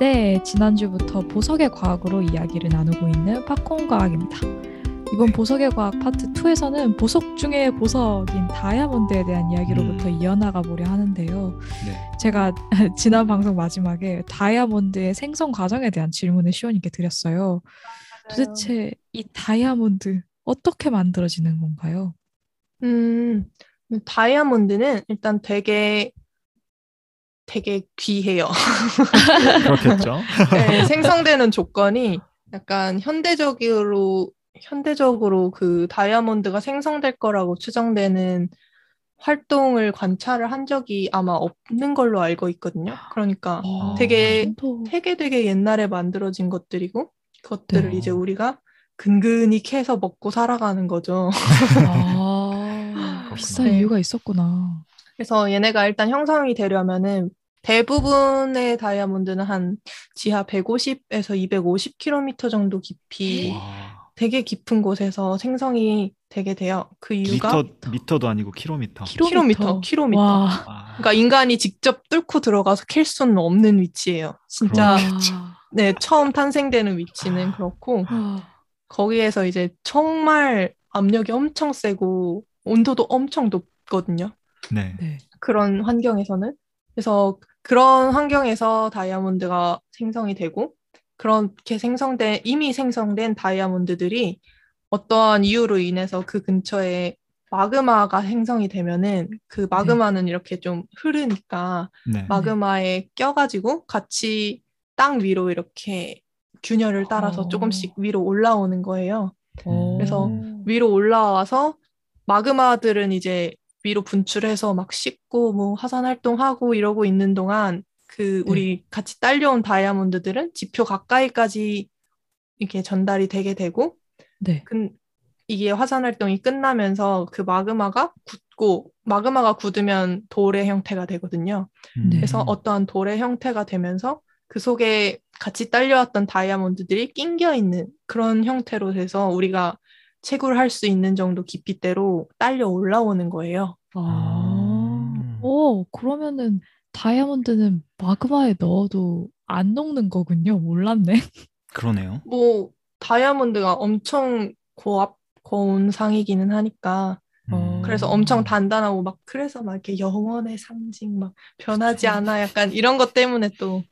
네, 지난주부터 보석의 과학으로 이야기를 나누고 있는 팝콘 과학입니다. 이번 보석의 과학 파트 2에서는 보석 중에 보석인 다이아몬드에 대한 이야기로부터 음. 이어나가 보려 하는데요. 네. 제가 지난 방송 마지막에 다이아몬드의 생성 과정에 대한 질문을 시온님께 드렸어요. 도대체 이 다이아몬드 어떻게 만들어지는 건가요? 음, 다이아몬드는 일단 되게 되게 귀해요. 그렇겠죠. 네, 생성되는 조건이 약간 현대적으로 현대적으로 그 다이아몬드가 생성될 거라고 추정되는 활동을 관찰을 한 적이 아마 없는 걸로 알고 있거든요. 그러니까 어, 되게 신도- 되게 되게 옛날에 만들어진 것들이고 그것들을 네. 이제 우리가 근근히 캐서 먹고 살아가는 거죠. 아, 비싼 네. 이유가 있었구나. 그래서 얘네가 일단 형성이 되려면은 대부분의 다이아몬드는 한 지하 150에서 250km 정도 깊이 와. 되게 깊은 곳에서 생성이 되게 돼요. 그 이유가 미터 미터도 아니고 킬로미터. 킬로미터, 킬로미터. 와, 와. 그러니까 인간이 직접 뚫고 들어가서 캘 수는 없는 위치예요. 진짜 그렇겠죠. 네, 처음 탄생되는 위치는 그렇고 와. 거기에서 이제 정말 압력이 엄청 세고 온도도 엄청 높거든요. 네. 네. 그런 환경에서는. 그래서 그런 환경에서 다이아몬드가 생성이 되고 그렇게 생성된 이미 생성된 다이아몬드들이 어떠한 이유로 인해서 그 근처에 마그마가 생성이 되면은 그 마그마는 이렇게 좀 흐르니까 네. 마그마에 껴가지고 같이 땅 위로 이렇게 균열을 따라서 어. 조금씩 위로 올라오는 거예요. 어. 그래서 위로 올라와서 마그마들은 이제 위로 분출해서 막 씻고 뭐 화산 활동하고 이러고 있는 동안 그 네. 우리 같이 딸려온 다이아몬드들은 지표 가까이까지 이렇게 전달이 되게 되고 네. 근 이게 화산 활동이 끝나면서 그 마그마가 굳고 마그마가 굳으면 돌의 형태가 되거든요. 음. 네. 그래서 어떠한 돌의 형태가 되면서 그 속에 같이 딸려왔던 다이아몬드들이 낑겨 있는 그런 형태로 돼서 우리가 채굴 할 수 있는 정도 깊이대로 딸려 올라오는 거예요. 아, 음. 오, 그러면은 다이아몬드는 마그마에 넣어도 안 녹는 거군요. 몰랐네. 그러네요. 뭐 다이아몬드가 엄청 고압 고온상이기는 하니까 어. 그래서 엄청 단단하고 막 그래서 막 이렇게 영원의 상징 막 변하지. 않아 약간 이런 것 때문에 또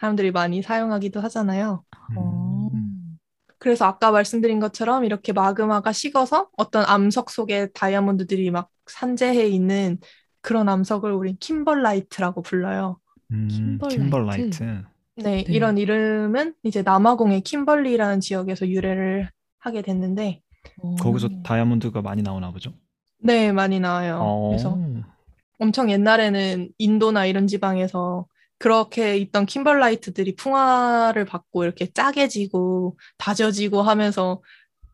사람들이 많이 사용하기도 하잖아요. 어. 음. 그래서 아까 말씀드린 것처럼 이렇게 마그마가 식어서 어떤 암석 속에 다이아몬드들이 막 산재해 있는 그런 암석을 우리 킴벌라이트라고 불러요. 음. 킴벌라이트. 킴벌라이트. 네, 네. 이런 이름은 이제 남아공의 킴벌리라는 지역에서 유래를 하게 됐는데, 어. 거기서 다이아몬드가 많이 나오나 보죠. 네, 많이 나와요. 어. 그래서 엄청 옛날에는 인도나 이런 지방에서 그렇게 있던 킴벌라이트들이 풍화를 받고 이렇게 쪼개지고 다져지고 하면서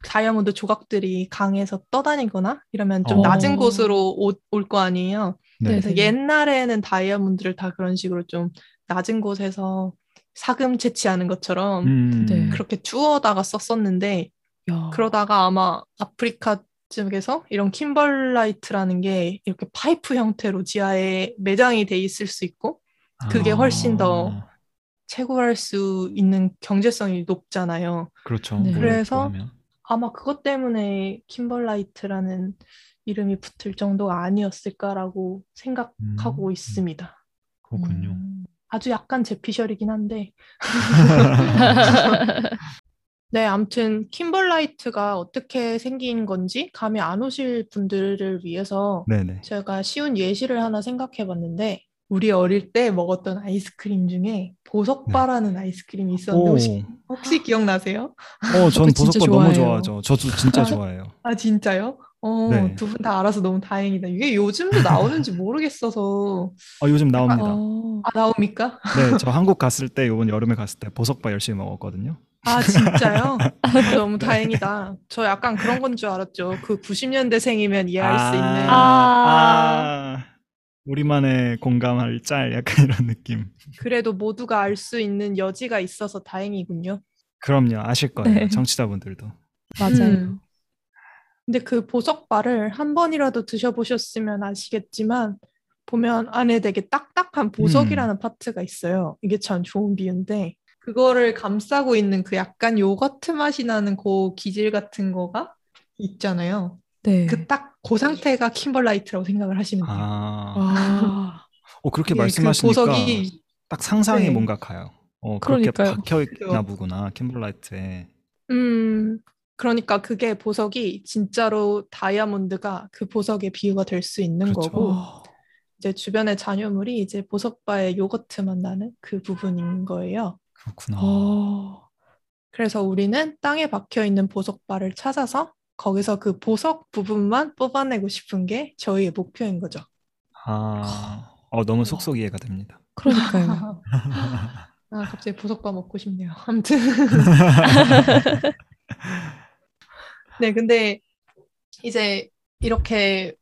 다이아몬드 조각들이 강에서 떠다니거나 이러면 좀 어. 낮은 곳으로 올 거 아니에요. 네. 그래서 네네. 옛날에는 다이아몬드를 다 그런 식으로 좀 낮은 곳에서 사금 채취하는 것처럼 음. 네. 그렇게 주워다가 썼었는데 야. 그러다가 아마 아프리카 쪽에서 이런 킴벌라이트라는 게 이렇게 파이프 형태로 지하에 매장이 돼 있을 수 있고 그게 훨씬 더 아, 채굴할 수 있는 경제성이 높잖아요. 그렇죠. 네. 뭘 그래서. 아마 그것 때문에 킴벌라이트라는 이름이 붙을 정도가 아니었을까라고 생각하고 음. 있습니다. 그렇군요. 음. 아주 약간 제 피셜이긴 한데. 네, 아무튼 킴벌라이트가 어떻게 생긴 건지 감이 안 오실 분들을 위해서 네네. 제가 쉬운 예시를 하나 생각해 봤는데 우리 어릴 때 먹었던 아이스크림 중에 보석바라는 아이스크림이 있었는데 오. 혹시, 혹시 기억나세요? 어, 전 보석바 너무. 좋아하죠. 저도 진짜 아, 좋아해요. 아 진짜요? 어, 네. 두분 다 알아서 너무 다행이다. 이게 요즘도 나오는지 모르겠어서 어, 요즘 나옵니다. 어. 아 나옵니까? 네, 저 한국 갔을 때 이번 여름에 갔을 때 보석바 열심히 먹었거든요. 아 진짜요? 아, 너무 다행이다. 저 약간 그런 건 줄 알았죠. 그 90년대생이면 이해할 수 있는. 아. 아, 우리만의 공감할 짤 약간 이런 느낌. 그래도 모두가 알 수 있는 여지가 있어서 다행이군요. 그럼요, 아실 거예요, 네. 청취자분들도. 맞아요. 음. 근데 그 보석바를 한 번이라도 드셔보셨으면 아시겠지만 보면 안에 되게 딱딱한 보석이라는 파트가 있어요. 이게 참 좋은 비유인데 그거를 감싸고 있는 그 약간 요거트 맛이 나는 그 기질 같은 거가 있잖아요. 네. 그 딱 그 상태가 킴벌라이트라고 생각을 하시면 돼요. 아, 아, 어, 그렇게 예, 그 말씀하시니까 보석이 딱 상상이 네. 뭔가 가요. 어, 그렇게. 박혀 있나 그죠. 보구나, 킴블라이트에. 음 그러니까 그게 보석이 진짜로 다이아몬드가 그 보석의 비유가 될 수 있는 그렇죠. 거고 어, 이제 주변의 잔여물이 이제 보석바의 요거트만 나는 그 부분인 거예요. 그렇구나. 어, 그래서 우리는 땅에 박혀 있는 보석바를 찾아서 거기서 그 보석 부분만 뽑아내고 싶은 게 저희의 목표인 거죠. 아, 어, 너무 속속 이해가 됩니다. 그러니까요. 아, 갑자기 보석바 먹고 싶네요. 아무튼. 네, 근데 이제 이렇게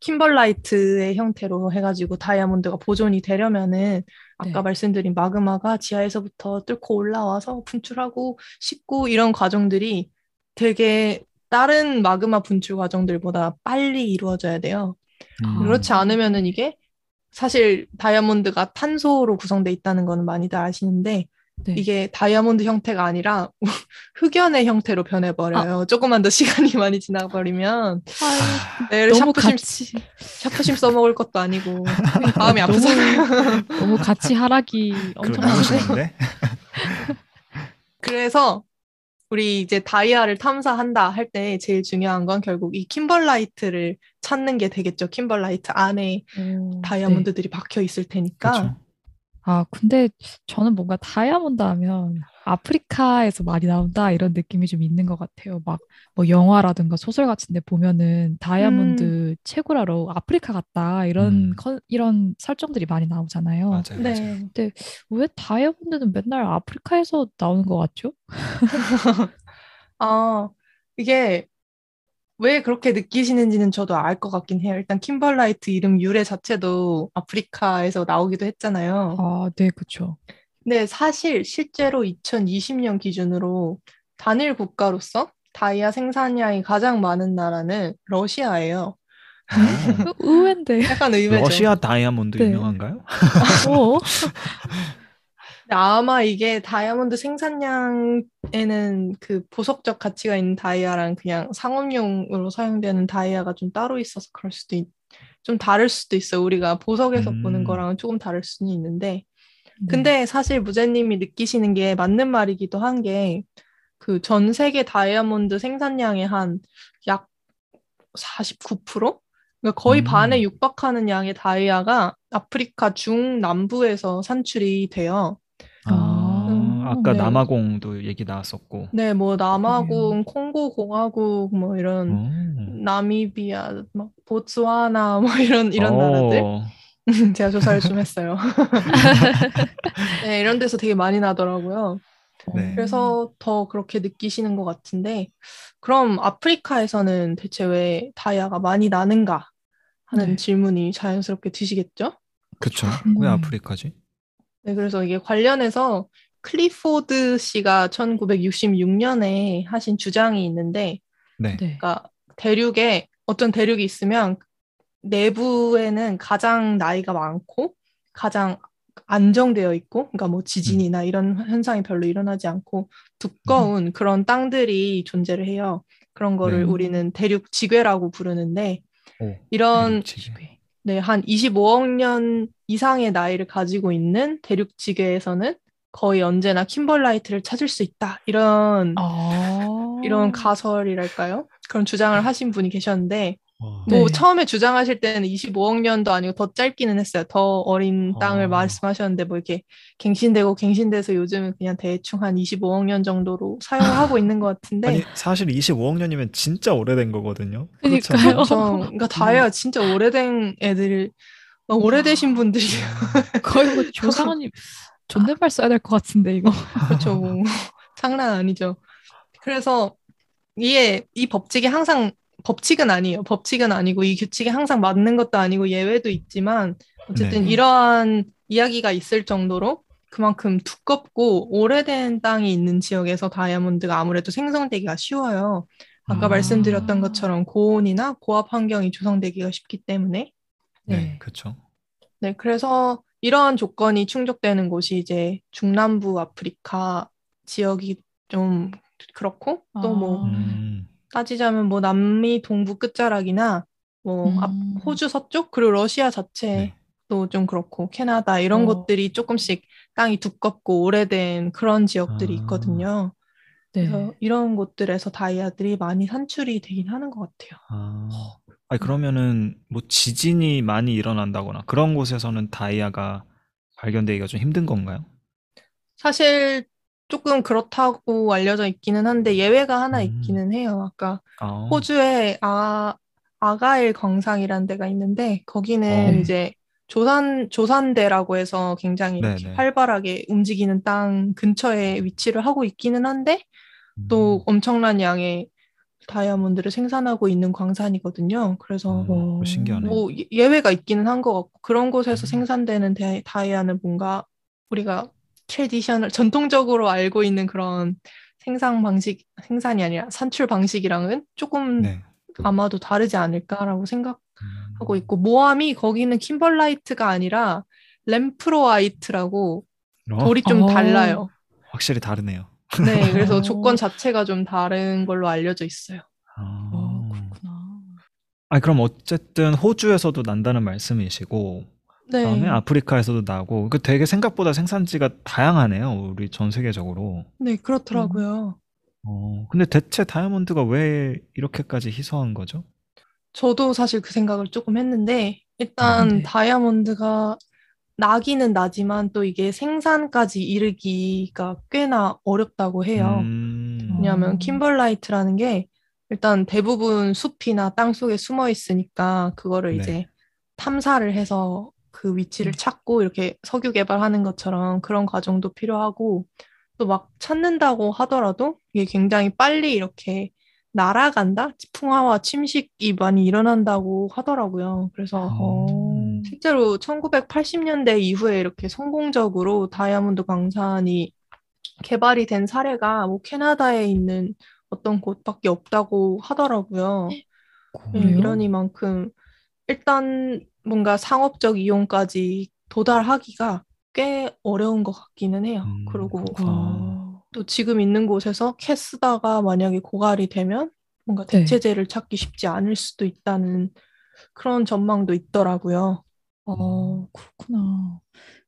킴벌라이트의 형태로 해가지고 다이아몬드가 보존이 되려면은 아까 네. 말씀드린 마그마가 지하에서부터 뚫고 올라와서 분출하고 식고 이런 과정들이 되게 다른 마그마 분출 과정들보다 빨리 이루어져야 돼요. 음. 그렇지 않으면은 이게 사실 다이아몬드가 탄소로 구성돼 있다는 거는 많이 들 아시는데 네. 이게 다이아몬드 형태가 아니라 흑연의 형태로 변해버려요. 조금만 더 시간이 많이 지나버리면 아, 네, 너무 샤프심, 같이 샤프심 써먹을 것도 아니고 마음이 아프잖아요. 너무 같이 하락이. 싶은데? 그래서 우리 이제 다이아를 탐사한다 할 때 제일 중요한 건 결국 이 킴벌라이트를 찾는 게 되겠죠. 킴벌라이트 안에 어, 다이아몬드들이 박혀 있을 테니까. 그렇죠. 아, 근데 저는 뭔가 다이아몬드 하면 아프리카에서 많이 나온다 이런 느낌이 좀 있는 것 같아요. 막 뭐 영화라든가 소설 같은 데 보면은 다이아몬드 채굴하러 아프리카 갔다 이런 음. 컨- 이런 설정들이 많이 나오잖아요. 맞아요, 맞아요. 네. 왜 다이아몬드는 맨날 아프리카에서 나오는 것 같죠? 아, 이게 왜 그렇게 느끼시는지는 저도 알 것 같긴 해요. 일단 킴벌라이트 이름 유래 자체도 아프리카에서 나오기도 했잖아요. 아, 네, 그쵸. 근 데 사실 실제로 2020년 기준으로 단일 국가로서 다이아 생산량이 가장 많은 나라는 러시아예요. 어, 의외인데. 약간 의외죠. 러시아 다이아몬드 네. 유명한가요? 어? 근데 아마 이게 다이아몬드 생산량에는 그 보석적 가치가 있는 다이아랑 그냥 상업용으로 사용되는 다이아가 좀 따로 있어서 그럴 수도 있, 좀 다를 수도 있어요. 우리가 보석에서 음. 보는 거랑은 조금 다를 수는 있는데. 네. 근데 사실 무제님이 느끼시는 게 맞는 말이기도 한 게 그 전 세계 다이아몬드 생산량의 한 약 49%? 그러니까 거의 음. 반에 육박하는 양의 다이아가 아프리카 중남부에서 산출이 돼요. 아, 아, 아까 네. 남아공도 얘기 나왔었고. 네, 뭐 남아공, 콩고 공화국 뭐 이런 음. 나미비아, 막 보츠와나 뭐 이런 이런 나라들 어, 제가 조사를 좀 했어요. 네, 이런 데서 되게 많이 나더라고요. 네. 그래서 더 그렇게 느끼시는 것 같은데, 그럼 아프리카에서는 대체 왜 다이아가 많이 나는가 하는 네. 질문이 자연스럽게 드시겠죠? 음. 왜 아프리카지? 네, 그래서 이게 관련해서 클리포드 씨가 1966년에 하신 주장이 있는데, 네. 네. 그러니까 대륙에 어떤 대륙이 있으면 내부에는 가장 나이가 많고 가장 안정되어 있고, 그러니까 뭐 지진이나 이런 현상이 별로 일어나지 않고 두꺼운 그런 땅들이 존재를 해요. 그런 거를 네. 우리는 대륙 지괴라고 부르는데 오, 이런. 네, 한 25억 년 이상의 나이를 가지고 있는 대륙 지괴에서는 거의 언제나 킴벌라이트를 찾을 수 있다. 이런 아. 이런 가설이랄까요? 그런 주장을 하신 분이 계셨는데 와. 네. 뭐 처음에 주장하실 때는 25억 년도 아니고 더 짧기는 했어요. 더 어린 땅을 어. 말씀하셨는데 뭐 이렇게 갱신되고 갱신돼서 요즘은 그냥 대충 한 25억 년 정도로 사용을 하고 있는 것 같은데 아니 사실 25억 년이면 진짜 오래된 거거든요. 그러니까요. 그렇죠. 그러니까 다이아 진짜 오래된 애들 막 오래되신 분들이 거의 뭐 조상님 존댓말 써야 될 것 같은데 이거. 그렇죠. 뭐 장난 아니죠. 그래서 이게 이 법칙이 항상 법칙은 아니에요. 법칙은 아니고 이 규칙이 항상 맞는 것도 아니고 예외도 있지만 어쨌든 네. 이러한 이야기가 있을 정도로 그만큼 두껍고 오래된 땅이 있는 지역에서 다이아몬드가 아무래도 생성되기가 쉬워요. 아까 아. 말씀드렸던 것처럼 고온이나 고압 환경이 조성되기가 쉽기 때문에 네, 네. 그렇죠. 네, 그래서 이러한 조건이 충족되는 곳이 이제 중남부 아프리카 지역이 좀 그렇고 또뭐 아. 음. 따지자면 뭐 남미 동부 끝자락이나 뭐 앞- 음. 호주 서쪽 그리고 러시아 네. 자체 도 좀 그렇고 캐나다 이런 어. 곳들이 조금씩 땅이 두껍고 오래된 그런 지역들이 아. 있거든요. 그래서 네. 이런 곳들에서 다이아들이 많이 산출이 되긴 하는 것 같아요. 아. 아니 그러면은 뭐 지진이 많이 일어난다거나 그런 곳에서는 다이아가 발견되기가 좀 힘든 건가요? 사실 조금 그렇다고 알려져 있기는 한데 예외가 하나 음. 있기는 해요. 아까 아. 호주에 아, 아가일 광상이라는 데가 있는데 거기는 어. 이제 조산 조산대라고 해서 굉장히 이렇게 네네. 활발하게 움직이는 땅 근처에 위치를 하고 있기는 한데 또 음. 엄청난 양의 다이아몬드를 생산하고 있는 광산이거든요. 그래서 음, 어. 신기하네. 뭐 예- 예외가 있기는 한 것 같고 그런 곳에서 음. 생산되는 다- 다이아는 뭔가 우리가 traditional 전통적으로 알고 있는 그런 생산 방식 생산이 아니라 산출 방식이랑은 조금 네. 아마도 다르지 않을까라고 생각하고 음. 있고 모함이 거기는 킴벌라이트가 아니라 램프로아이트라고 어, 돌이 좀 어. 달라요. 확실히 다르네요. 네, 그래서 어. 조건 자체가 좀 다른 걸로 알려져 있어요. 아. 어, 그렇구나. 아니 그럼 어쨌든 호주에서도 난다는 말씀이시고 네. 그다음에 아프리카에서도 나고 그 되게 생각보다 생산지가 다양하네요. 우리 전 세계적으로. 네, 그렇더라고요. 어, 근데 대체 다이아몬드가 왜 이렇게까지 희소한 거죠? 저도 사실 그 생각을 조금 했는데, 일단 네. 다이아몬드가 나기는 나지만 또 이게 생산까지 이르기가 꽤나 어렵다고 해요. 음, 왜냐하면 어. 킴벌라이트라는 게 일단 대부분 숲이나 땅 속에 숨어 있으니까 그거를 네. 이제 탐사를 해서 그 위치를 네. 찾고 이렇게 석유 개발하는 것처럼 그런 과정도 필요하고 또 막 찾는다고 하더라도 이게 굉장히 빨리 이렇게 날아간다? 풍화와 침식이 많이 일어난다고 하더라고요. 그래서 음. 실제로 1980년대 이후에 이렇게 성공적으로 다이아몬드 광산이 개발이 된 사례가 뭐 캐나다에 있는 어떤 곳밖에 없다고 하더라고요. 네? 이러니만큼 일단 뭔가 상업적 이용까지 도달하기가 꽤 어려운 것 같기는 해요. 음, 그리고 그렇구나. 어. 또 지금 있는 곳에서 캐 쓰다가 만약에 고갈이 되면 뭔가 네. 대체제를 찾기 쉽지 않을 수도 있다는 그런 전망도 있더라고요. 어, 그렇구나.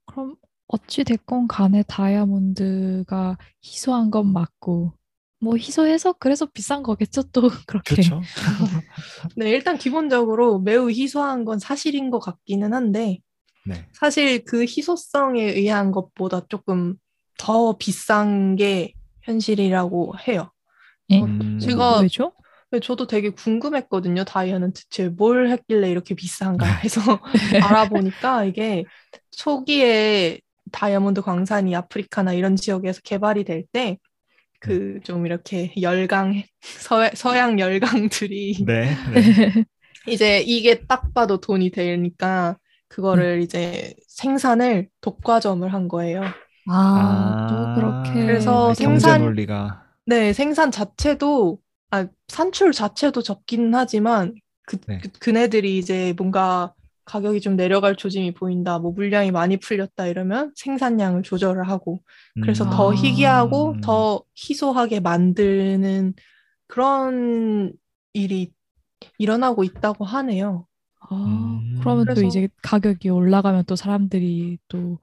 그럼 어찌 됐건 간에 다이아몬드가 희소한 건 맞고, 뭐 희소해서 그래서 비싼 거겠죠, 또 그렇게. 그렇죠. 네, 일단 기본적으로 매우 희소한 건 사실인 것 같기는 한데 네. 사실 그 희소성에 의한 것보다 조금 더 비싼 게 현실이라고 해요. 예? 음, 제가- 왜죠? 네, 저도 되게 궁금했거든요. 다이아는 대체 뭘 했길래 이렇게 비싼가 네. 해서 알아보니까 이게 초기에 다이아몬드 광산이 아프리카나 이런 지역에서 개발이 될 때 그좀 이렇게 열강 서, 서양 열강들이 네. 네. 이제 이게 딱 봐도 돈이 되니까 그거를 이제 생산을 독과점을 한 거예요. 아, 또 그렇게. 그래서 경제 생산- 논리가 네, 생산 자체도 아, 산출 자체도 적기는 하지만 그, 네. 그 그네들이 이제 뭔가 가격이 좀 내려갈 조짐이 보인다, 뭐 물량이 많이 풀렸다 이러면 생산량을 조절을 하고 그래서 음. 더 아. 희귀하고 더 희소하게 만드는 그런 일이 일어나고 있다고 하네요. 아, 음. 그러면 또 그래서- 이제 가격이 올라가면 또 사람들이 또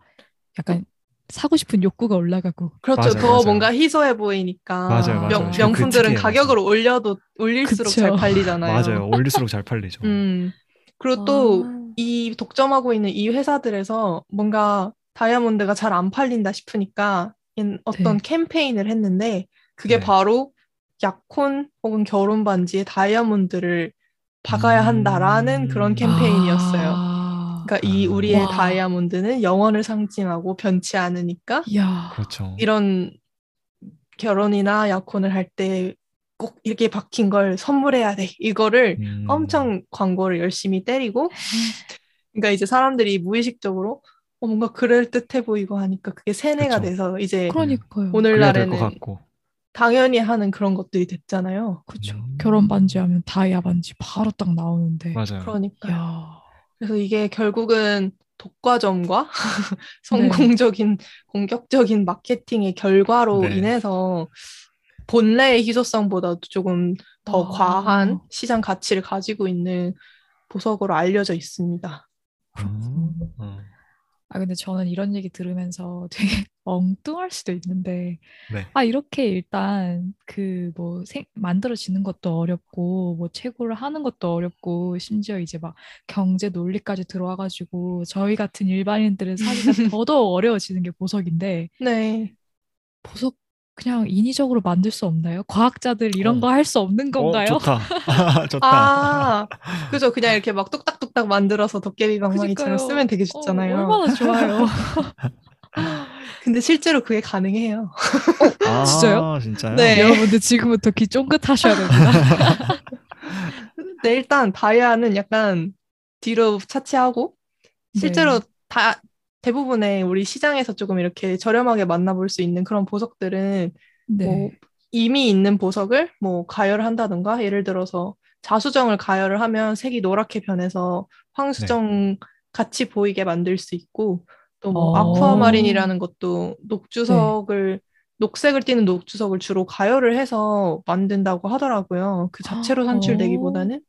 약간 사고 싶은 욕구가 올라가고. 그렇죠. 맞아요, 더 맞아요. 뭔가 희소해 보이니까 맞아요, 맞아요. 명, 그 명품들은 특이해요, 가격을 올려도 올릴수록 그쵸. 잘 팔리잖아요. 맞아요. 올릴수록 잘 팔리죠. 음. 그리고 또 아. 이 독점하고 있는 이 회사들에서 뭔가 다이아몬드가 잘 안 팔린다 싶으니까 인- 어떤 네. 캠페인을 했는데 그게 네. 바로 약혼 혹은 결혼 반지에 다이아몬드를 박아야 음. 한다라는 그런 캠페인이었어요. 아, 그러니까 이 아. 우리의 와. 다이아몬드는 영혼을 상징하고 변치 않으니까 이야. 그렇죠. 이런 결혼이나 약혼을 할 때 꼭 이렇게 박힌 걸 선물해야 돼. 이거를 음. 엄청 광고를 열심히 때리고 그러니까 이제 사람들이 무의식적으로 어, 뭔가 그럴 듯해 보이고 하니까 그게 세뇌가 그쵸. 돼서 이제 그러니까요. 오늘날에는 같고. 당연히 하는 그런 것들이 됐잖아요. 그죠. 음. 결혼 반지 하면 다이아 반지 바로 딱 나오는데. 맞아요. 그러니까 야. 그래서 이게 결국은 독과점과 성공적인 공격적인 마케팅의 결과로 네. 인해서 본래의 희소성보다도 조금 더 아. 과한 시장 가치를 가지고 있는 보석으로 알려져 있습니다. 음, 음. 아, 근데 저는 이런 얘기 들으면서 되게 엉뚱할 수도 있는데, 네. 아, 이렇게 일단 그 뭐 만들어지는 것도 어렵고, 뭐 채굴을 하는 것도 어렵고, 심지어 이제 막 경제 논리까지 들어와 가지고, 저희 같은 일반인들은 사기가 더더욱 어려워지는 게 보석인데, 네. 보석 그냥 인위적으로 만들 수 없나요? 과학자들 이런 어. 거할 수 없는 어, 건가요? 좋다. 좋다. 아, 그죠. 그냥 이렇게 막 뚝딱뚝딱 만들어서 도깨비 방망이처럼. 쓰면 되게 어, 좋잖아요. 얼마나 좋아요. 근데 실제로 그게 가능해요. 아, 진짜요? 진짜요? 네. 여러분들 지금부터 귀 쫑긋하셔야 됩니다. 네, 일단 다이아는 약간 뒤로 차치하고 실제로 네. 다 대부분의 우리 시장에서 조금 이렇게 저렴하게 만나볼 수 있는 그런 보석들은 네. 뭐 이미 있는 보석을 뭐 가열을 한다든가 예를 들어서 자수정을 가열을 하면 색이 노랗게 변해서 황수정 같이 보이게 만들 수 있고 또뭐 어. 아쿠아마린이라는 것도 녹주석을 녹색을 띠는 녹주석을 주로 가열을 해서 만든다고 하더라고요. 그 자체로 산출되기보다는.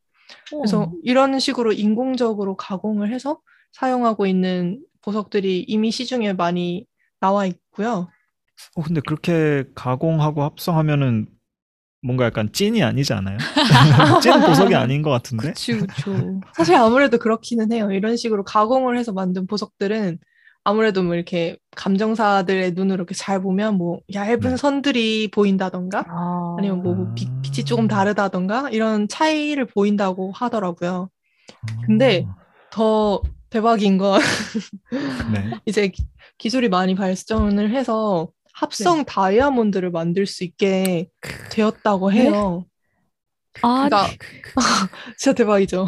그래서 어. 이런 식으로 인공적으로 가공을 해서 사용하고 있는 보석들이 이미 시중에 많이 나와 있고요. 어, 근데 그렇게 가공하고 합성하면은 뭔가 약간 찐이 아니지 않아요? 찐 보석이 아닌 것 같은데? 그쵸. 사실 아무래도 그렇기는 해요. 이런 식으로 가공을 해서 만든 보석들은 아무래도 뭐 이렇게 감정사들의 눈으로 이렇게 잘 보면 뭐 얇은 네. 선들이 보인다던가 아. 아니면 뭐 빛, 빛이 조금 다르다던가 이런 차이를 보인다고 하더라고요. 근데 더 대박인 건 네. 이제 기- 기술이 많이 발전을 해서 합성 다이아몬드를 만들 수 있게 되었다고 해요. 아니, 그러니까 진짜 대박이죠.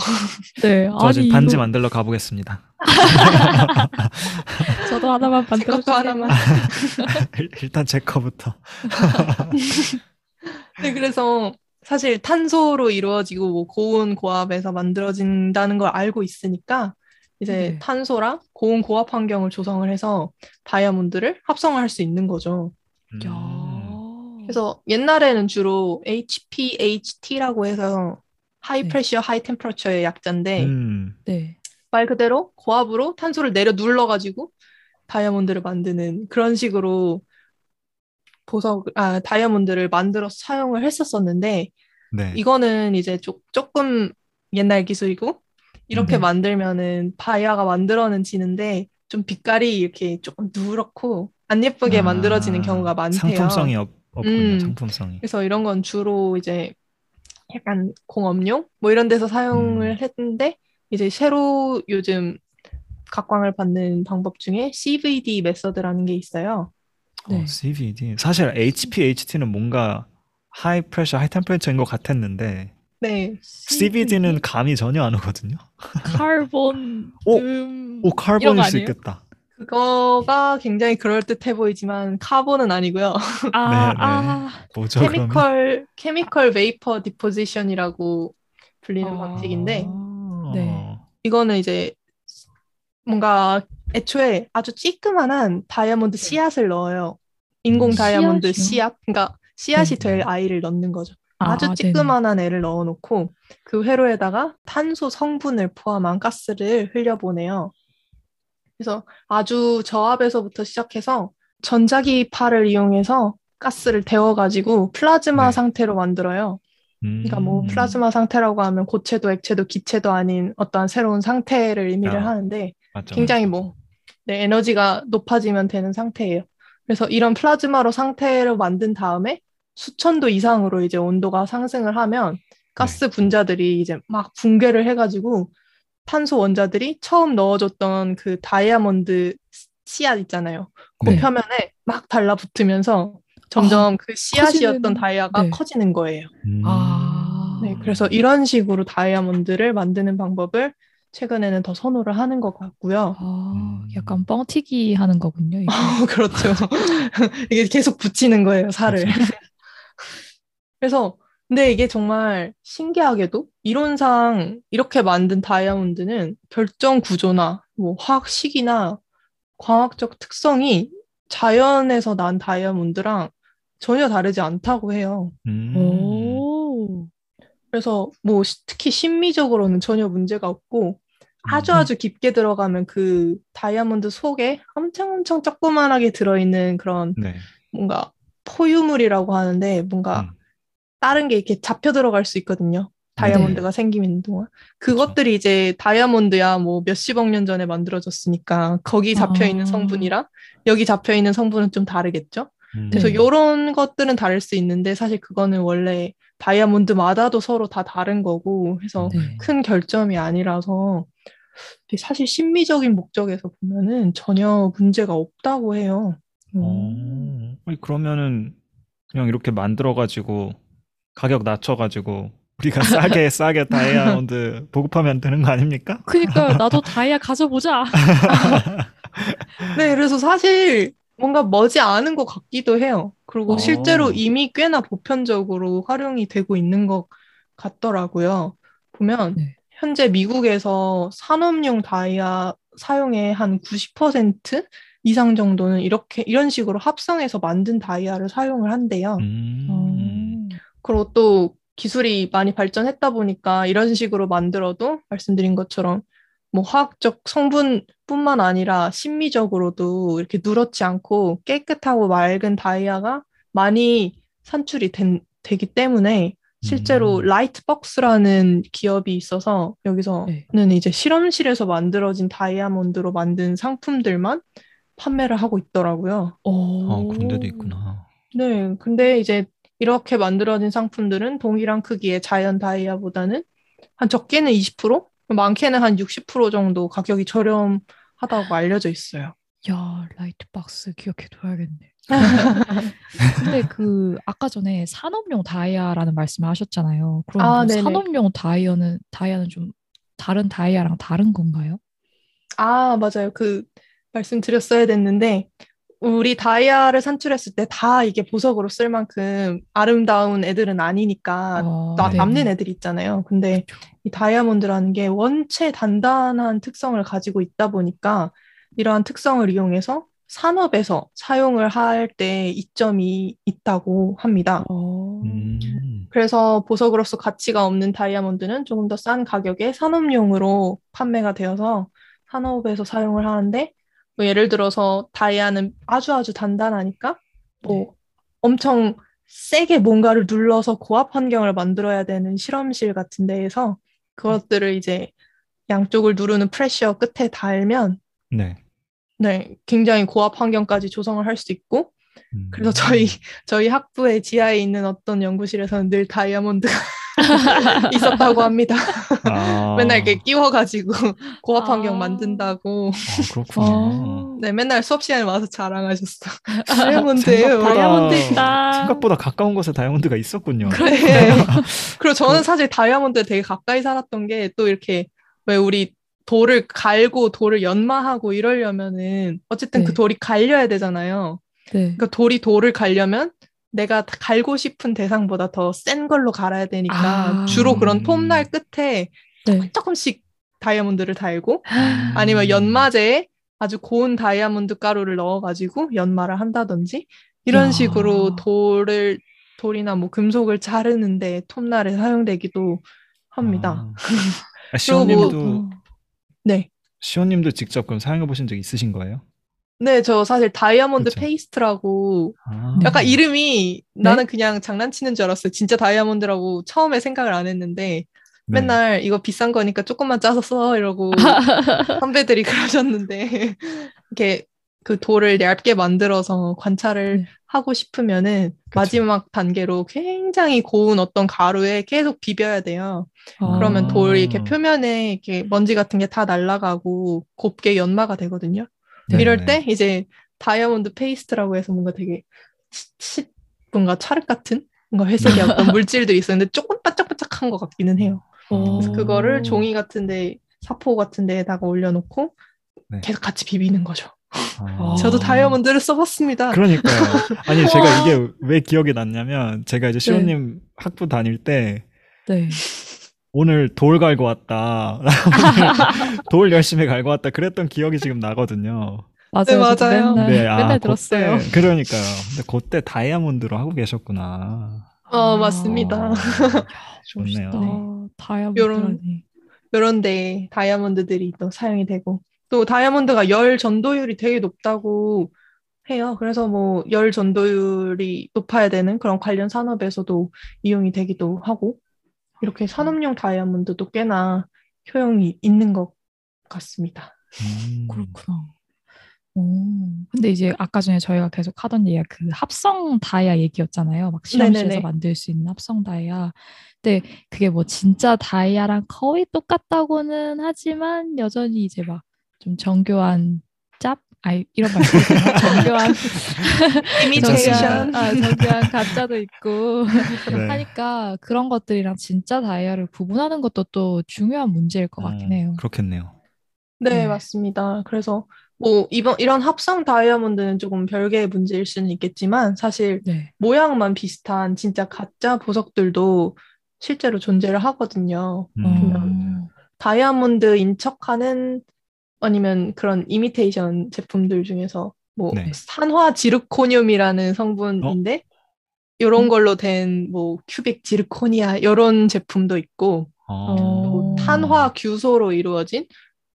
네. 저 지금 반지 이거 만들러 가보겠습니다. 저도 하나만 만들어주세요. 하나만. 일- 일단 제 거부터. 네, 그래서 사실 탄소로 이루어지고 뭐 고온 고압에서 만들어진다는 걸 알고 있으니까 이제 네. 탄소랑 고온 고압 환경을 조성을 해서 다이아몬드를 합성을 할 수 있는 거죠. 음. 야. 그래서 옛날에는 주로 HPHT라고 해서 high 네. pressure high temperature의 약자인데 음. 네. 말 그대로 고압으로 탄소를 내려 눌러 가지고 다이아몬드를 만드는 그런 식으로 보석, 아, 다이아몬드를 만들어서 사용을 했었었는데, 네. 이거는 이제 조, 조금 옛날 기술이고, 이렇게 네. 만들면은 다이아가 만들어지는데, 좀 빛깔이 이렇게 조금 누렇고, 안 예쁘게 아, 만들어지는 경우가 많대요. 상품성이 없, 없군요. 음. 상품성이. 그래서 이런 건 주로 이제 약간 공업용 뭐 이런 데서 사용을 음. 했는데 이제 새로 요즘 각광을 받는 방법 중에 CVD method라는 게 있어요. 네. 어, CVD. 사실 HPHT는 뭔가 high pressure, high temperature인 것 같았는데 네. CVD는 감이 전혀 안 오거든요. 카본 오! 음, 오, carbon일 거 수? 있겠다. 그거가 굉장히 그럴듯해 보이지만 carbon은 아니고요. 아, 네, 네. 아, 뭐죠, 그러면? chemical chemical vapor deposition이라고 불리는 아. 방식인데 아. 네. 이거는 이제 뭔가 애초에 아주 찌끄만한 다이아몬드 씨앗을 넣어요. 인공 음. 다이아몬드? 씨앗, 그러니까 씨앗이 네. 될 아이를 넣는 거죠. 아, 아주 네네. 찌끄만한 애를 넣어놓고 그 회로에다가 탄소 성분을 포함한 가스를 흘려보내요. 그래서 아주 저압에서부터 시작해서 전자기파를 이용해서 가스를 데워가지고 플라즈마 네. 상태로 만들어요. 그러니까 뭐 음. 플라즈마 상태라고 하면 고체도 액체도 기체도 아닌 어떠한 새로운 상태를 의미를 아, 하는데 맞죠, 굉장히 맞죠. 뭐 네, 에너지가 높아지면 되는 상태예요. 그래서 이런 플라즈마로 상태로 만든 다음에 수천 도 이상으로 이제 온도가 상승을 하면 가스 네. 분자들이 이제 막 붕괴를 해가지고 탄소 원자들이 처음 넣어줬던 그 다이아몬드 씨앗 있잖아요. 그 네. 표면에 막 달라붙으면서 점점 그 씨앗이었던 커지는- 다이아가 네. 커지는 거예요. 음. 아. 네, 그래서 이런 식으로 다이아몬드를 만드는 방법을 최근에는 더 선호를 하는 것 같고요. 아, 음. 약간 뻥튀기 하는 거군요. 이거. 어, 그렇죠. 이게 계속 붙이는 거예요, 살을. 그래서 근데 이게 정말 신기하게도 이론상 이렇게 만든 다이아몬드는 결정 구조나 뭐 화학 식이나 광학적 특성이 자연에서 난 다이아몬드랑 전혀 다르지 않다고 해요. 음. 오. 그래서 뭐 시- 특히 심미적으로는 전혀 문제가 없고 아주 음. 아주 깊게 들어가면 그 다이아몬드 속에 엄청 엄청 조그만하게 들어있는 그런 네. 뭔가 포유물이라고 하는데 뭔가 음. 다른 게 이렇게 잡혀 들어갈 수 있거든요. 다이아몬드가 생기는 동안. 그것들이 이제 다이아몬드야 뭐 몇십억 년 전에 만들어졌으니까 거기 잡혀 있는 아. 성분이랑 여기 잡혀 있는 성분은 좀 다르겠죠. 음. 그래서 네. 요런 것들은 다를 수 있는데 사실 그거는 원래 다이아몬드마다도 서로 다 다른 거고 해서 네. 큰 결점이 아니라서 사실 심미적인 목적에서 보면은 전혀 문제가 없다고 해요. 어. 아니, 그러면은 그냥 이렇게 만들어 가지고 가격 낮춰가지고 우리가 싸게 싸게 다이아몬드 보급하면 되는 거 아닙니까? 그니까요. 나도 다이아 가져보자. 네, 그래서 사실 뭔가 머지 않은 것 같기도 해요. 그리고 어. 실제로 이미 꽤나 보편적으로 활용이 되고 있는 것 같더라고요. 보면 네. 현재 미국에서 산업용 다이아 사용의 한 90% 이상 정도는 이렇게 이런 식으로 합성해서 만든 다이아를 사용을 한대요. 음. 그리고 또 기술이 많이 발전했다 보니까 이런 식으로 만들어도 말씀드린 것처럼 뭐 화학적 성분뿐만 아니라 심미적으로도 이렇게 누렇지 않고 깨끗하고 맑은 다이아가 많이 산출이 된, 되기 때문에 실제로 음. 라이트박스라는 기업이 있어서 여기서는 네. 이제 실험실에서 만들어진 다이아몬드로 만든 상품들만 판매를 하고 있더라고요. 오. 아, 그런 데도 있구나. 네, 근데 이제 이렇게 만들어진 상품들은 동일한 크기의 자연 다이아보다는 한 적게는 20%, 많게는 한 60% 정도 가격이 저렴하다고 알려져 있어요. 야, Lightbox 기억해둬야겠네. 근데 그 아까 전에 산업용 다이아라는 말씀을 하셨잖아요. 그럼 아, 그. 산업용 다이아는 다이아는 좀 다른 다이아랑 다른 건가요? 아, 맞아요. 그 말씀 드렸어야 됐는데 우리 다이아를 산출했을 때 다 이게 보석으로 쓸 만큼 아름다운 애들은 아니니까 어, 나, 네. 남는 애들 있잖아요. 근데 이 다이아몬드라는 게 원체 단단한 특성을 가지고 있다 보니까 이러한 특성을 이용해서 산업에서 사용을 할 때 이점이 있다고 합니다. 어. 음. 그래서 보석으로서 가치가 없는 다이아몬드는 조금 더 싼 가격에 산업용으로 판매가 되어서 산업에서 사용을 하는데 뭐 예를 들어서 다이아는 아주 아주 단단하니까 뭐 네. 엄청 세게 뭔가를 눌러서 고압 환경을 만들어야 되는 실험실 같은 데에서 그것들을 이제 양쪽을 누르는 프레셔 끝에 달면 네. 네, 굉장히 고압 환경까지 조성을 할 수 있고 음. 그래서 저희 저희 학부의 지하에 있는 어떤 연구실에서는 늘 다이아몬드가 있었다고 합니다. 아. 맨날 이렇게 끼워가지고 고압 환경 아. 만든다고. 아, 그렇군요. 어. 네, 맨날 수업 시간에 와서 자랑하셨어. 다이아몬드예요. 생각보다, 다이아몬드 있다. 생각보다 가까운 곳에 다이아몬드가 있었군요. 네. 그리고 저는 사실 다이아몬드에 되게 가까이 살았던 게 또 이렇게 왜 우리 돌을 갈고 돌을 연마하고 이러려면은 어쨌든 그 네. 돌이 갈려야 되잖아요. 네. 그러니까 돌이 돌을 갈려면 내가 갈고 싶은 대상보다 더 센 걸로 갈아야 되니까 아. 주로 그런 음. 톱날 끝에 네. 조금씩 다이아몬드를 달고 음. 아니면 연마제에 아주 고운 다이아몬드 가루를 넣어가지고 연마를 한다든지 이런 야. 식으로 돌을 돌이나 뭐 금속을 자르는데 톱날에 사용되기도 합니다. 아, 시온님도 어. 네. 시온님도 직접 그럼 사용해 보신 적 있으신 거예요? 네, 저 사실 다이아몬드 그렇죠. 페이스트라고 아. 약간 이름이 네? 나는 그냥 장난치는 줄 알았어요. 진짜 다이아몬드라고 처음에 생각을 안 했는데 네. 맨날 이거 비싼 거니까 조금만 짜서 써 이러고 선배들이 그러셨는데 이렇게 그 돌을 얇게 만들어서 관찰을 네. 하고 싶으면은 그쵸. 마지막 단계로 굉장히 고운 어떤 가루에 계속 비벼야 돼요. 그러면 아. 돌이 이렇게 표면에 이렇게 먼지 같은 게 다 날아가고 곱게 연마가 되거든요. 네, 이럴 네. 때 이제 다이아몬드 페이스트라고 해서 뭔가 되게 치, 치- 뭔가 찰흙 같은 뭔가 회색의 어떤 물질들이 있었는데 조금 반짝반짝한 것 같기는 해요. 그래서 어. 그거를 종이 같은데 사포 같은 데에다가 올려놓고 네. 계속 같이 비비는 거죠. 아. 저도 다이아몬드를 써봤습니다. 그러니까요. 아니 제가 이게 왜 기억이 났냐면 제가 이제 시온님 학부 다닐 때 네. 오늘 돌 갈고 왔다. 돌 열심히 갈고 왔다. 그랬던 기억이 지금 나거든요. 맞아요. 네, 맞아요. 맨날, 네, 아, 맨날 그때- 들었어요. 그러니까요. 근데 그때 다이아몬드로 하고 계셨구나. 어, 맞습니다. 아, 좋네요. 멋있다. 다이아몬드라니. 이런데 다이아몬드들이 또 사용이 되고 또 다이아몬드가 열 전도율이 되게 높다고 해요. 그래서 뭐 열 전도율이 높아야 되는 그런 관련 산업에서도 이용이 되기도 하고 이렇게 산업용 다이아몬드도 꽤나 효용이 있는 것 같습니다. 음. 그렇구나. 오, 근데 이제 아까 전에 저희가 계속 하던 얘기가 그 합성 다이아 얘기였잖아요. 막 실험실에서 네네네. 만들 수 있는 합성 다이아. 근데 그게 뭐 진짜 다이아랑 거의 똑같다고는 하지만 여전히 이제 막 좀 정교한 짭? 아이 이런 말 쓰죠. 정교한 이미테이션. 정교한, 아, 정교한 가짜도 있고 네. 하니까 그런 것들이랑 진짜 다이아를 구분하는 것도 또 중요한 문제일 것 같긴 어, 해요. 그렇겠네요. 네, 네. 맞습니다. 그래서 뭐 이번 이런 합성 다이아몬드는 조금 별개의 문제일 수는 있겠지만 사실 네. 모양만 비슷한 진짜 가짜 보석들도 실제로 존재를 하거든요. 음. 어, 다이아몬드인 척하는 아니면 그런 이미테이션 제품들 중에서 뭐 네. 산화 지르코늄이라는 성분인데 이런 음. 걸로 된 뭐 큐빅 지르코니아 이런 제품도 있고 어. 뭐 탄화 규소로 이루어진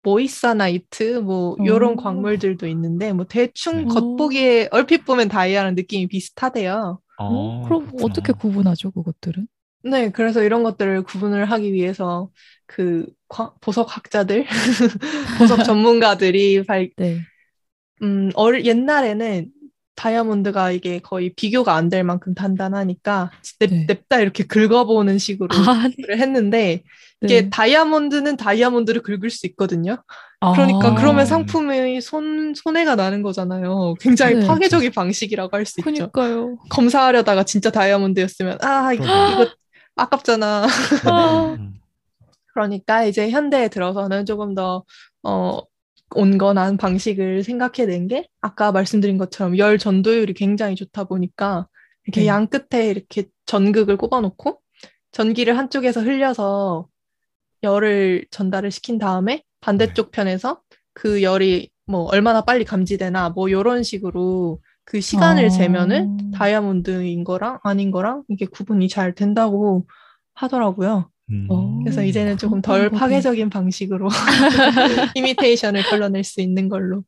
모이사나이트 뭐 이런 오. 광물들도 있는데 뭐 대충 네. 겉보기에 얼핏 보면 다이아랑 느낌이 비슷하대요. 어, 어, 그럼 그렇구나. 어떻게 구분하죠, 그것들은? 네, 그래서 이런 것들을 구분을 하기 위해서 그 과- 보석학자들, 보석 전문가들이 발, 네. 음, 얼, 옛날에는 다이아몬드가 이게 거의 비교가 안 될 만큼 단단하니까 냅, 네. 냅다 이렇게 긁어보는 식으로 아, 네. 를 했는데 이게 네. 다이아몬드는 다이아몬드를 긁을 수 있거든요. 그러니까 아, 그러면 음. 상품의 손, 손해가 나는 거잖아요. 굉장히 네. 파괴적인 방식이라고 할 수 있죠. 그니까요. 검사하려다가 진짜 다이아몬드였으면 아, 이거. 이거 아깝잖아. 아. 음. 그러니까 이제 현대에 들어서는 조금 더 어, 온건한 방식을 생각해낸 게 아까 말씀드린 것처럼 열 전도율이 굉장히 좋다 보니까 이렇게 네. 양 끝에 이렇게 전극을 꼽아놓고 전기를 한쪽에서 흘려서 열을 전달을 시킨 다음에 반대쪽 편에서 그 열이 뭐 얼마나 빨리 감지되나 뭐 이런 식으로 그 시간을 아. 재면은 다이아몬드인 거랑 아닌 거랑 이게 구분이 잘 된다고 하더라고요. 음. 어. 그래서 이제는 조금 덜 방법이- 파괴적인 방식으로 이미테이션을 걸러낼 수 있는 걸로.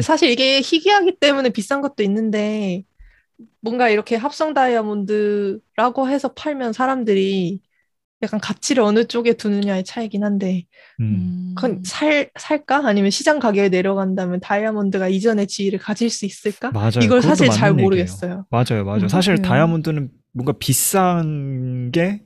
사실 이게 희귀하기 때문에 비싼 것도 있는데 뭔가 이렇게 합성 다이아몬드라고 해서 팔면 사람들이 약간 가치를 어느 쪽에 두느냐의 차이긴 한데 음. 음. 그건 살, 살까? 아니면 시장 가격이 내려간다면 다이아몬드가 이전의 지위를 가질 수 있을까? 맞아요. 이걸 사실 잘 얘기예요. 모르겠어요. 맞아요, 맞아요. 음, 사실. 다이아몬드는 뭔가 비싼 게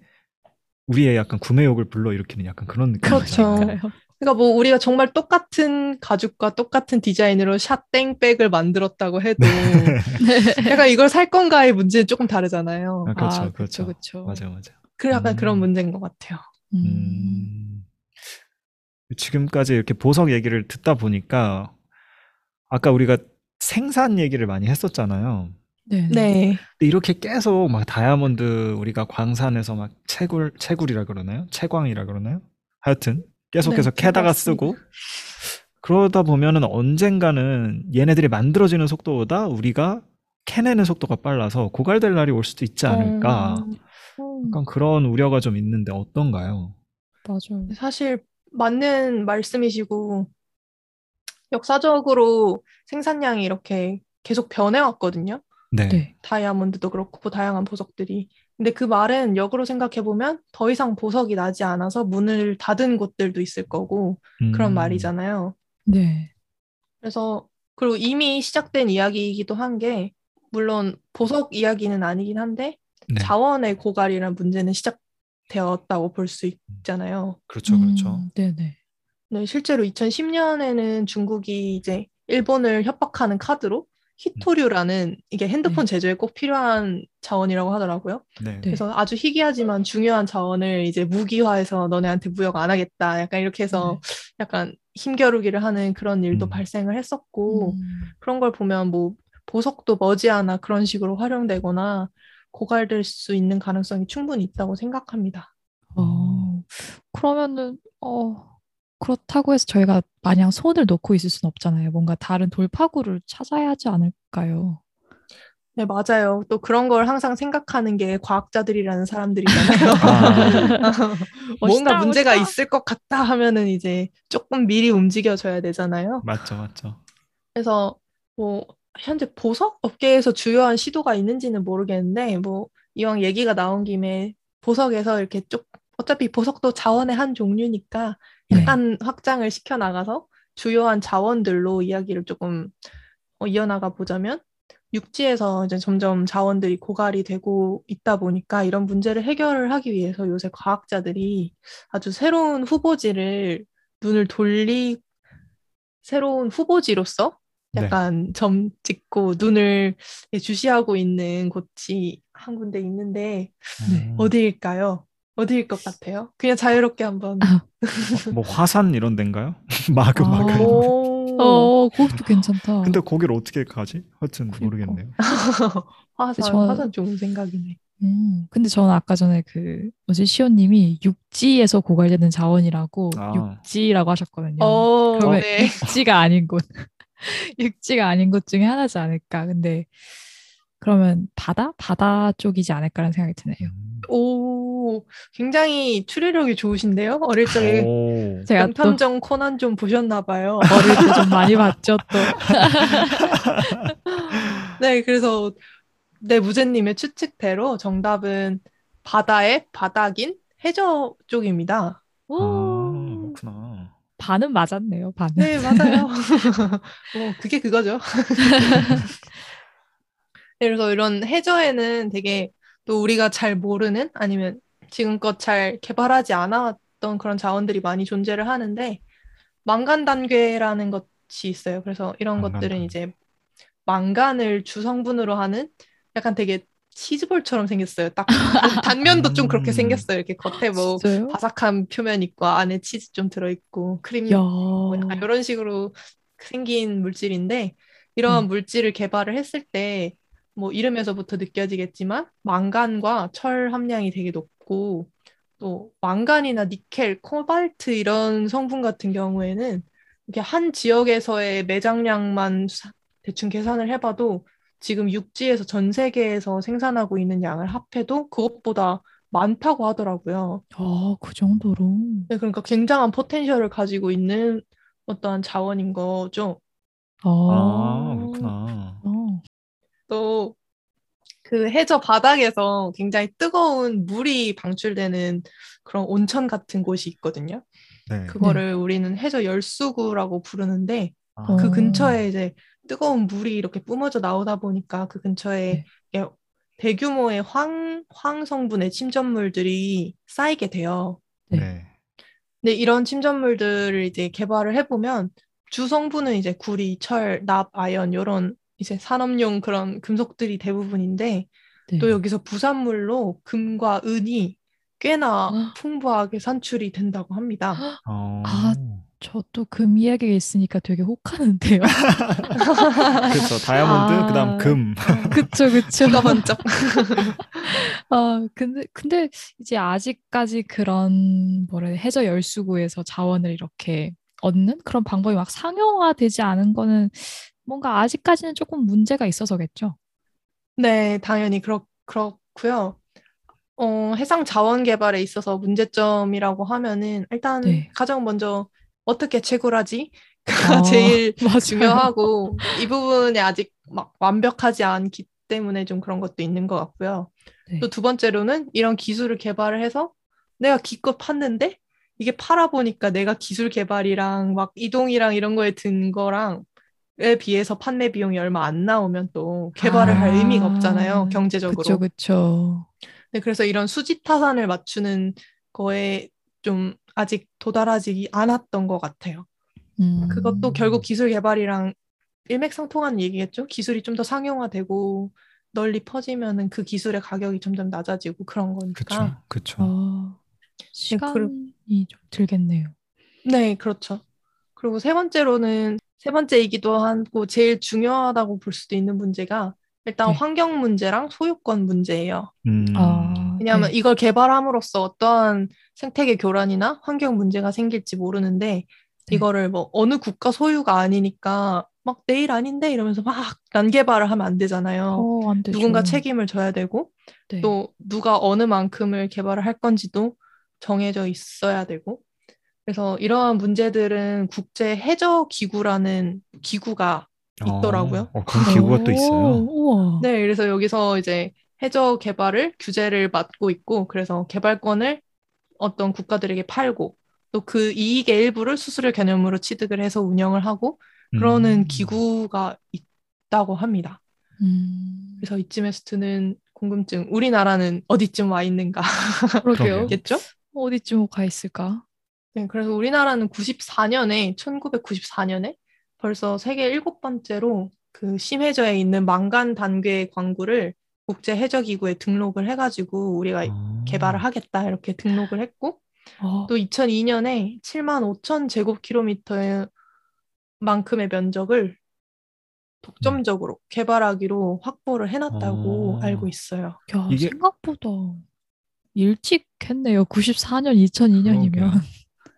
우리의 약간 구매욕을 불러일으키는 약간 그런 느낌이잖아요. 그렇죠. 그러니까 뭐 우리가 정말 똑같은 가죽과 똑같은 디자인으로 샷땡백을 만들었다고 해도 네. 약간 이걸 살 건가의 문제는 조금 다르잖아요. 아, 그렇죠, 아, 그렇죠. 그쵸. 맞아요, 맞아요. 그 약간 음. 그런 문제인 것 같아요. 음. 음. 지금까지 이렇게 보석 얘기를 듣다 보니까 아까 우리가 생산 얘기를 많이 했었잖아요. 네. 네. 근데 이렇게 계속 막 다이아몬드 우리가 광산에서 막 채굴 채굴이라 그러나요? 채광이라 그러나요? 하여튼 계속해서 네, 캐다가. 쓰고 그러다 보면은 언젠가는 얘네들이 만들어지는 속도보다 우리가 캐내는 속도가 빨라서 고갈될 날이 올 수도 있지 않을까. 음, 약간 그런 우려가 좀 있는데 어떤가요? 맞아요. 사실 맞는 말씀이시고 역사적으로 생산량이 이렇게 계속 변해왔거든요. 네. 네. 다이아몬드도 그렇고 다양한 보석들이. 근데 그 말은 역으로 생각해 보면 더 이상 보석이 나지 않아서 문을 닫은 곳들도 있을 거고 그런 음. 말이잖아요. 네. 그래서 그리고 이미 시작된 이야기이기도 한 게 물론 보석 이야기는 아니긴 한데 네. 자원의 고갈이라는 문제는 시작되었다고 볼 수 있잖아요. 그렇죠, 그렇죠. 음, 네네. 네, 실제로 2010년에는 중국이 이제 일본을 협박하는 카드로 히토류라는 이게 핸드폰 제조에 꼭 필요한 자원이라고 하더라고요. 네. 네. 그래서 아주 희귀하지만 중요한 자원을 이제 무기화해서 너네한테 무역 안 하겠다. 약간 이렇게 해서 약간 힘겨루기를 하는 그런 일도 음. 발생을 했었고 음. 그런 걸 보면 뭐 보석도 머지않아 그런 식으로 활용되거나 고갈될 수 있는 가능성이 충분히 있다고 생각합니다. 어, 그러면은, 어, 그렇다고 해서 저희가 마냥 손을 놓고 있을 수는 없잖아요. 뭔가 다른 돌파구를 찾아야 하지 않을까요? 네, 맞아요. 또 그런 걸 항상 생각하는 게 과학자들이라는 사람들이잖아요. 아, 뭔가 멋있다, 문제가 멋있다. 있을 것 같다 하면은 이제 조금 미리 움직여줘야 되잖아요. 맞죠, 맞죠. 그래서 뭐 현재 보석 업계에서 주요한 시도가 있는지는 모르겠는데 뭐 이왕 얘기가 나온 김에 보석에서 이렇게 쭉 어차피 보석도 자원의 한 종류니까 네. 약간 확장을 시켜 나가서 주요한 자원들로 이야기를 조금 어, 이어나가 보자면 육지에서 이제 점점 자원들이 고갈이 되고 있다 보니까 이런 문제를 해결을 하기 위해서 요새 과학자들이 아주 새로운 후보지를 눈을 돌리 새로운 후보지로서 네. 약간 점 찍고 눈을 주시하고 있는 곳이 한 군데 있는데 네. 음, 어디일까요? 어디일 것 같아요? 그냥 자유롭게 한번. 뭐 화산 이런 데인가요? 마그 아. 마그. 오. 어, 그것도 괜찮다. 근데 거기를 어떻게 가지? 하여튼. 모르겠네요. 화산, 저는- 화산 좋은 생각이네. 음, 근데 저는 아까 전에 그, 뭐지, 시온님이 육지에서 고갈되는 자원이라고 아. 육지라고 하셨거든요. 어, 그러면 네. 육지가 아닌 곳. 육지가 아닌 곳 중에 하나지 않을까. 근데 그러면 바다? 바다 쪽이지 않을까라는 생각이 드네요. 음. 오, 굉장히 추리력이 좋으신데요? 어릴 적에 오. 제가 또 명탐정 코난 좀 보셨나 봐요. 어릴 때 좀 많이 봤죠, 또. 네, 그래서 네, 무제님의 추측대로 정답은 바다의 바닥인 해저 쪽입니다. 아, 그렇구나. 반은 맞았네요, 반은. 네, 맞아요. 뭐, 그게 그거죠. 네, 그래서 이런 해저에는 되게 또 우리가 잘 모르는 아니면 지금껏 잘 개발하지 않았던 그런 자원들이 많이 존재를 하는데 망간 단괴라는 것이 있어요. 그래서 이런 것들은. 이제 망간을 주성분으로 하는 약간 되게 치즈볼처럼 생겼어요. 딱 단면도 좀 그렇게 음. 생겼어요. 이렇게 겉에 뭐 진짜요? 바삭한 표면 있고 안에 치즈 좀 들어 있고 크림 야. 뭐 약간 이런 식으로 생긴 물질인데 이러한 음. 물질을 개발을 했을 때 뭐 이름에서부터 느껴지겠지만 망간과 철 함량이 되게 높 고 또 망간이나 니켈, 코발트 이런 성분 같은 경우에는 이렇게 한 지역에서의 매장량만 사- 대충 계산을 해봐도 지금 육지에서 전 세계에서 생산하고 있는 양을 합해도 그것보다 많다고 하더라고요. 아, 그 정도로. 네, 그러니까 굉장한 포텐셜을 가지고 있는 어떠한 자원인 거죠. 아, 아, 그렇구나. 어. 또 그 해저 바닥에서 굉장히 뜨거운 물이 방출되는 그런 온천 같은 곳이 있거든요. 네. 그거를 우리는 해저 열수구라고 부르는데 아, 그 어. 근처에 이제 뜨거운 물이 이렇게 뿜어져 나오다 보니까 그 근처에 네. 이게 대규모의 황, 황 성분의 침전물들이 쌓이게 돼요. 네. 네. 근데 이런 침전물들을 이제 개발을 해보면 주 성분은 이제 구리, 철, 납, 아연 이런 이제 산업용 그런 금속들이 대부분인데 네. 또 여기서 부산물로 금과 은이 꽤나 아. 풍부하게 산출이 된다고 합니다. 어. 아, 저도 금 이야기가 있으니까 되게 혹하는데요. 그렇죠. 다이아몬드, 아. 그다음 금. 그쵸, 그쵸. 기가 번쩍. 아, 근데, 근데 이제 아직까지 그런, 해야, 해저 열수구에서 자원을 이렇게 얻는 그런 방법이 막 상용화되지 않은 거는 뭔가 아직까지는 조금 문제가 있어서겠죠. 네, 당연히 그렇, 그렇고요. 어, 해상 자원 개발에 있어서 문제점이라고 하면은 일단 네. 가장 먼저 어떻게 채굴하지? 아, 제일 맞아요. 중요하고 이 부분이 아직 막 완벽하지 않기 때문에 좀 그런 것도 있는 것 같고요. 네. 또두 번째로는 이런 기술을 개발을 해서 내가 기껏 팠는데 이게 팔아보니까 내가 기술 개발이랑 막 이동이랑 이런 거에 든 거랑 에 비해서 판매 비용이 얼마 안 나오면 또 개발을 할 아, 의미가 없잖아요, 경제적으로. 그쵸, 그쵸. 네, 그래서 이런 수지 타산을 맞추는 거에 좀 아직 도달하지 않았던 것 같아요. 음, 그것도 결국 기술 개발이랑 일맥상통하는 얘기겠죠? 기술이 좀 더 상용화되고 널리 퍼지면은 그 기술의 가격이 점점 낮아지고 그런 거니까. 그쵸, 그쵸. 아, 네, 시간이 좀 들겠네요. 네, 그렇죠. 그리고 세 번째로는 세 번째이기도 하고 제일 중요하다고 볼 수도 있는 문제가 일단 네. 환경 문제랑 소유권 문제예요. 음. 아, 왜냐하면 네. 이걸 개발함으로써 어떠한 생태계 교란이나 환경 문제가 생길지 모르는데 네. 이거를 뭐 어느 국가 소유가 아니니까 막 내일 아닌데 이러면서 막 난개발을 하면 안 되잖아요. 어, 안. 누군가 책임을 져야 되고 네. 또 누가 어느 만큼을 개발을 할 건지도 정해져 있어야 되고 그래서 이러한 문제들은 국제 해저 기구라는 기구가 있더라고요. 어, 그런 기구가 또 있어요. 우와. 네, 그래서 여기서 이제 해저 개발을 규제를 맡고 있고 그래서 개발권을 어떤 국가들에게 팔고 또 그 이익의 일부를 수수료 개념으로 취득을 해서 운영을 하고 그러는 음. 기구가 있다고 합니다. 음, 그래서 이쯤에서 드는 궁금증, 우리나라는 어디쯤 와 있는가? 그러게요. 겠죠? 어디쯤 가 있을까? 네, 그래서 우리나라는 94년에, 1994년에 벌써 세계 일곱 번째로 그 심해저에 있는 망간 단계 광구를 국제 해저 기구에 등록을 해가지고 우리가 아. 개발을 하겠다 이렇게 등록을 했고 어, 또 2002년에 7만 5천 제곱킬로미터의 만큼의 면적을 독점적으로 개발하기로 확보를 해놨다고 어. 알고 있어요. 야, 이게- 생각보다 일찍 했네요. 94년, 2002년이면.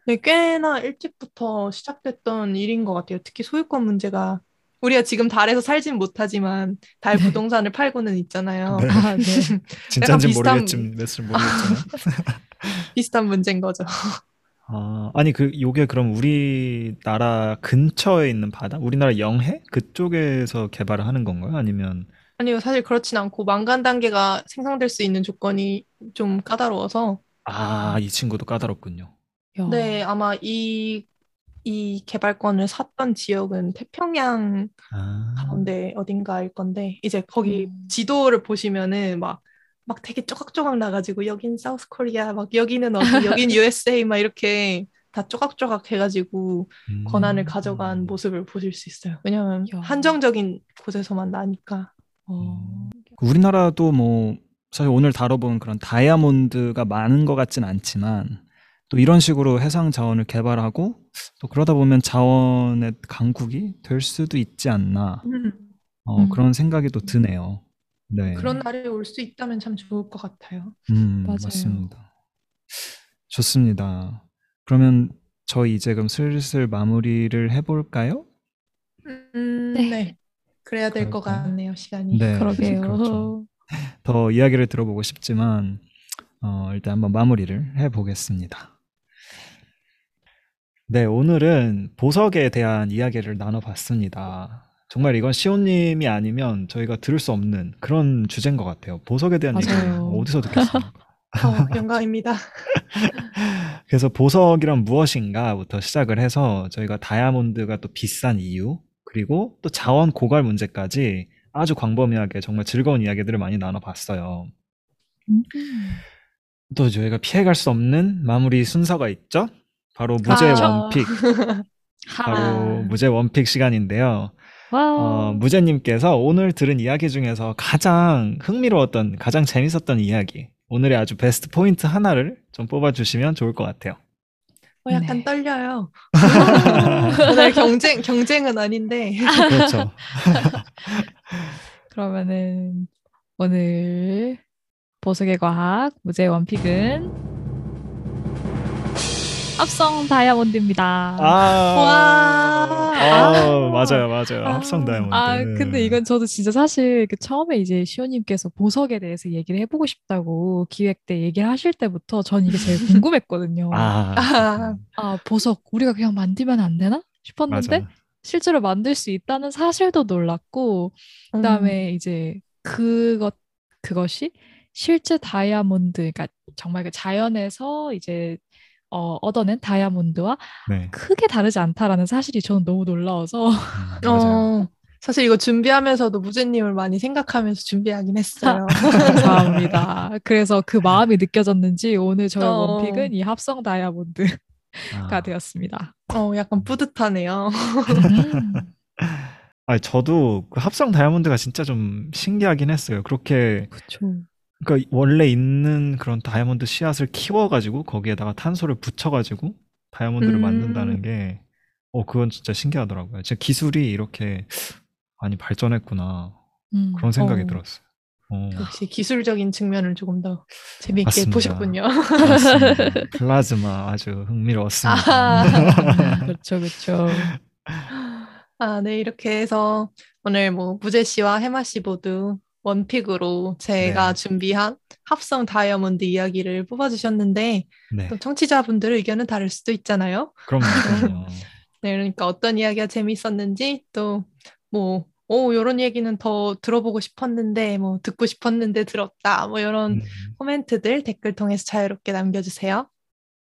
네, 꽤나 일찍부터 시작됐던 일인 것 같아요. 특히 소유권 문제가 우리가 지금 달에서 살진 못하지만 달 네. 부동산을 팔고는 있잖아요. 네. 아, 네. 진짜인지 비슷한- 모르겠지만 모르겠지만. 비슷한 문제인 거죠. 아, 아니 그 요게 그럼 우리나라 근처에 있는 바다, 우리나라 영해 그쪽에서 개발을 하는 건가요? 아니면 아니요, 사실 그렇진 않고 망간 단계가 생성될 수 있는 조건이 좀 까다로워서 아, 이 친구도 까다롭군요. 야, 네, 아마 이, 이 개발권을 샀던 지역은 태평양 아, 가운데 어딘가일 건데 이제 거기 음. 지도를 보시면은 막 막 되게 쪼각쪼각 나가지고 여긴 사우스 코리아 막 여기는 어디 여긴 USA 막 이렇게 다 쪼각쪼각 해가지고 음. 권한을 가져간 모습을 보실 수 있어요. 왜냐면 야. 한정적인 곳에서만 나니까. 어, 그 우리나라도 뭐 사실 오늘 다뤄본 그런 다이아몬드가 많은 것 같진 않지만 또 이런 식으로 해상 자원을 개발하고 또 그러다 보면 자원의 강국이 될 수도 있지 않나 어, 음. 그런 생각이 또 드네요. 네. 그런 날이 올 수 있다면 참 좋을 것 같아요. 음, 맞아요. 맞습니다. 좋습니다. 그러면 저희 이제 그럼 슬슬 마무리를 해볼까요? 음, 네. 네. 그래야 될 것? 같네요, 시간이. 네, 그러게요. 그렇죠. 더 이야기를 들어보고 싶지만 어, 일단 한번 마무리를 해보겠습니다. 네, 오늘은 보석에 대한 이야기를 나눠봤습니다. 정말 이건 시온님이 아니면 저희가 들을 수 없는 그런 주제인 것 같아요. 보석에 대한 얘기를 맞아요. 어디서 듣겠습니까? 어, 영광입니다. 그래서 보석이란 무엇인가부터 시작을 해서 저희가 다이아몬드가 또 비싼 이유, 그리고 또 자원 고갈 문제까지 아주 광범위하게 정말 즐거운 이야기들을 많이 나눠봤어요. 음. 또 저희가 피해갈 수 없는 마무리 순서가 있죠? 바로 무죄 그렇죠. one pick, 하. 바로 무죄 one pick 시간인데요. 와우. 어, 무죄님께서 오늘 들은 이야기 중에서 가장 흥미로웠던, 가장 재밌었던 이야기, 오늘의 아주 베스트 포인트 하나를 좀 뽑아주시면 좋을 것 같아요. 어, 약간 네. 떨려요. 오늘 경쟁, 경쟁은 아닌데. 그렇죠. 그러면은 오늘 보석의 과학 무죄 원픽은 합성 다이아몬드입니다. 아, 와. 아, 맞아요, 맞아요. 아. 합성 다이아몬드. 아, 근데 이건 저도 진짜 사실 그 처음에 이제 시호님께서 보석에 대해서 얘기를 해보고 싶다고 기획 때 얘기를 하실 때부터 전 이게 제일 궁금했거든요. 아, 아. 아, 보석 우리가 그냥 만들면 안 되나 싶었는데 맞아. 실제로 만들 수 있다는 사실도 놀랐고 음. 그다음에 이제 그것 그것이 실제 다이아몬드 그러니까 정말 그 자연에서 이제 어, 얻어낸 다이아몬드와 네. 크게 다르지 않다라는 사실이 저는 너무 놀라워서 음. 어, 사실 이거 준비하면서도 무제님을 많이 생각하면서 준비하긴 했어요. 감사합니다. 그래서 그 마음이 느껴졌는지 오늘 저의 어. 원픽은 이 합성 다이아몬드가 아. 되었습니다. 어, 약간 뿌듯하네요. 음. 아니, 저도 그 합성 다이아몬드가 진짜 좀 신기하긴 했어요. 그렇게, 그쵸. 그러니까 원래 있는 그런 다이아몬드 씨앗을 키워가지고 거기에다가 탄소를 붙여가지고 다이아몬드를 음. 만든다는 게 어 그건 진짜 신기하더라고요. 진짜 기술이 이렇게 많이 발전했구나 음. 그런 생각이 어. 들었어요. 어, 역시 기술적인 측면을 조금 더 재미있게 맞습니다. 보셨군요. 맞습니다. 플라즈마 아주 흥미로웠습니다. 아하. 그렇죠, 그렇죠. 아, 네, 이렇게 해서 오늘 뭐 무재 씨와 해마 씨 모두 원픽으로 제가 네. 준비한 합성 다이아몬드 이야기를 뽑아주셨는데 네, 또 청취자분들 의견은 다를 수도 있잖아요. 그럼요. 그럼요. 네, 그러니까 어떤 이야기가 재밌었는지 또 뭐, 오, 요런 얘기는 더 들어보고 싶었는데, 뭐, 듣고 싶었는데 들었다. 뭐, 이런 음. 코멘트들 댓글 통해서 자유롭게 남겨주세요.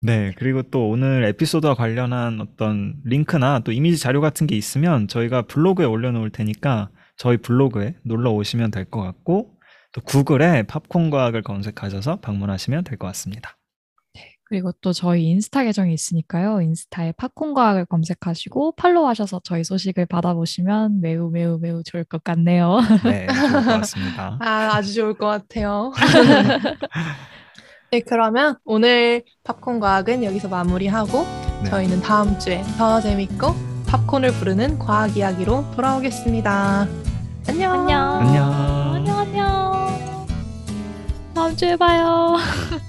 네, 그리고 또 오늘 에피소드와 관련한 어떤 링크나 또 이미지 자료 같은 게 있으면 저희가 블로그에 올려놓을 테니까 저희 블로그에 놀러 오시면 될 것 같고 또 구글에 팝콘 과학을 검색하셔서 방문하시면 될 것 같습니다. 그리고 또 저희 인스타 계정이 있으니까요. 인스타에 팝콘 과학을 검색하시고 팔로우하셔서 저희 소식을 받아보시면 매우 매우 매우 좋을 것 같네요. 네, 좋을 것 같습니다. 아, 아주 좋을 것 같아요. 네, 그러면 오늘 팝콘 과학은 여기서 마무리하고 네. 저희는 다음 주에 더 재밌고 팝콘을 부르는 과학 이야기로 돌아오겠습니다. 안녕. 안녕. 안녕. 안녕 안녕. 다음 주에 봐요.